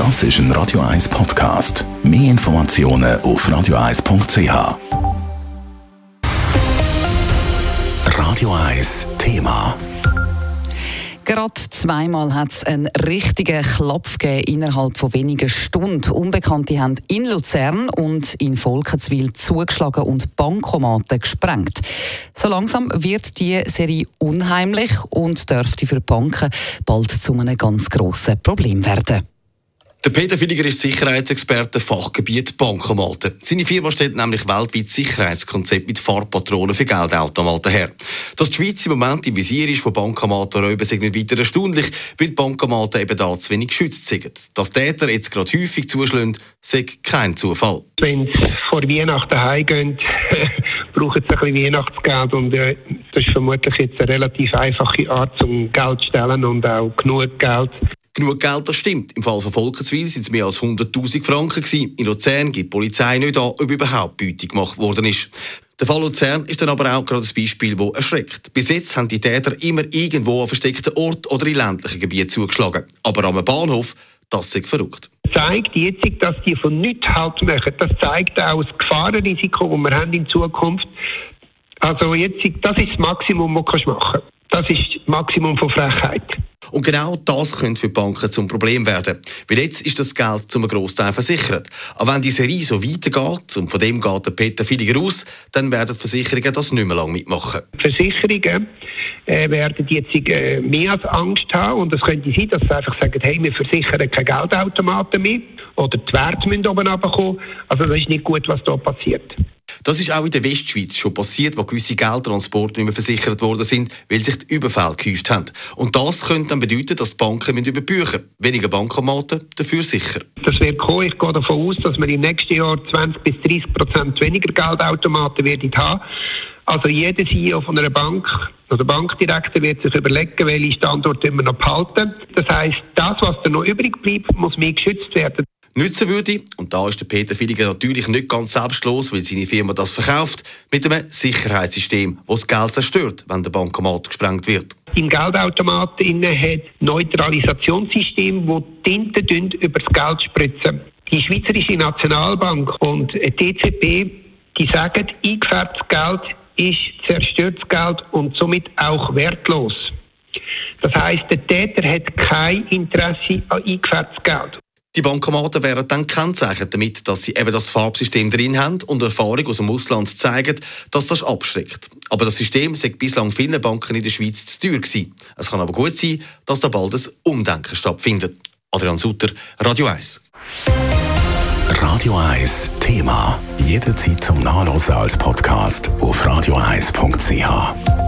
Das ist ein Radio 1 Podcast. Mehr Informationen auf radio1.ch. Radio 1 Thema. Gerade zweimal hat es einen richtigen Klopf gegeben innerhalb von wenigen Stunden. Unbekannte haben in Luzern und in Volkenswil zugeschlagen und Bankomaten gesprengt. So langsam wird die Serie unheimlich und dürfte für Banken bald zu einem ganz grossen Problem werden. Der Peter Villiger ist Sicherheitsexperte Fachgebiet Bankomaten. Seine Firma stellt nämlich weltweit Sicherheitskonzept mit Fahrpatronen für Geldautomaten her. Dass die Schweiz im Moment im Visier ist von Bankomatenräuben, ist nicht weiter erstaunlich, weil Bankomaten eben da zu wenig geschützt sind. Dass Täter jetzt gerade häufig zuschlagen, sei kein Zufall. Wenn sie vor Weihnachten heimgehen, brauchen sie ein bisschen Weihnachtsgeld und äh, das ist vermutlich jetzt eine relativ einfache Art, um Geld zu stellen und auch genug Geld Genug Geld, das stimmt. Im Fall von Volkenswil sind es mehr als 100.000 Franken gewesen. In Luzern gibt die Polizei nicht an, ob überhaupt Beute gemacht worden ist. Der Fall Luzern ist dann aber auch gerade ein Beispiel, das erschreckt. Bis jetzt haben die Täter immer irgendwo an versteckten Ort oder in ländlichen Gebieten zugeschlagen. Aber am Bahnhof, das ist verrückt. Das zeigt jetzt, dass die von nichts halt machen. Das zeigt auch das Gefahrenrisiko, das wir haben in Zukunft. Also jetzt, das ist das Maximum, was du machen kannst. Das ist das Maximum von Frechheit. Und genau das könnte für Banken zum Problem werden. Weil jetzt ist das Geld zum Großteil versichert. Aber wenn die Serie so weitergeht, und von dem geht der Peter Villiger aus, dann werden die Versicherungen das nicht mehr lange mitmachen. Versicherungen äh, werden jetzt äh, mehr als Angst haben. Und es könnte sein, dass sie einfach sagen, hey, wir versichern keine Geldautomaten mehr. Oder die Werte müssen oben runterkommen. Also das ist nicht gut, was da passiert. Das ist auch in der Westschweiz schon passiert, wo gewisse Geldtransporte nicht mehr versichert worden sind, weil sich die Überfälle gehäuft haben. Und das könnte dann bedeuten, dass die Banken überbüchen müssen. Weniger Bankomaten, dafür sicher. Das wird kommen. Ich gehe davon aus, dass wir im nächsten Jahr 20 bis 30 Prozent weniger Geldautomaten werden haben. Also jeder CEO von einer Bank oder Bankdirektor wird sich überlegen, welche Standorte immer noch behalten. Das heißt, das, was da noch übrig bleibt, muss mehr geschützt werden nützen würde. Und da ist der Peter Villiger natürlich nicht ganz selbstlos, weil seine Firma das verkauft, mit einem Sicherheitssystem, das das Geld zerstört, wenn der Bankomat gesprengt wird. Im Geldautomat hat Neutralisationssystem, wo Tinte über das Geld spritzen. Die Schweizerische Nationalbank und die EZB, die sagen, eingefärbtes Geld ist zerstörtes Geld und somit auch wertlos. Das heißt, der Täter hat kein Interesse an eingefärbtes Geld. Die Bankomaten wären dann kennzeichnet damit, dass sie eben das Farbsystem drin haben und Erfahrung aus dem Ausland zeigen, dass das abschreckt. Aber das System sei bislang vielen Banken in der Schweiz zu teuer gewesen. Es kann aber gut sein, dass da bald ein Umdenken stattfindet. Adrian Sutter, Radio 1. Radio 1 Thema. Jederzeit zum Nachlesen als Podcast auf radio1.ch.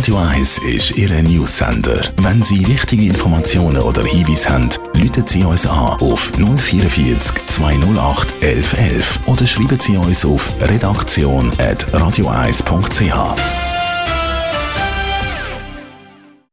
Radio 1 ist Ihre Newsender. Wenn Sie wichtige Informationen oder Hinweise haben, rufen Sie uns an auf 044 208 1111 oder schreiben Sie uns auf redaktion.radio1.ch.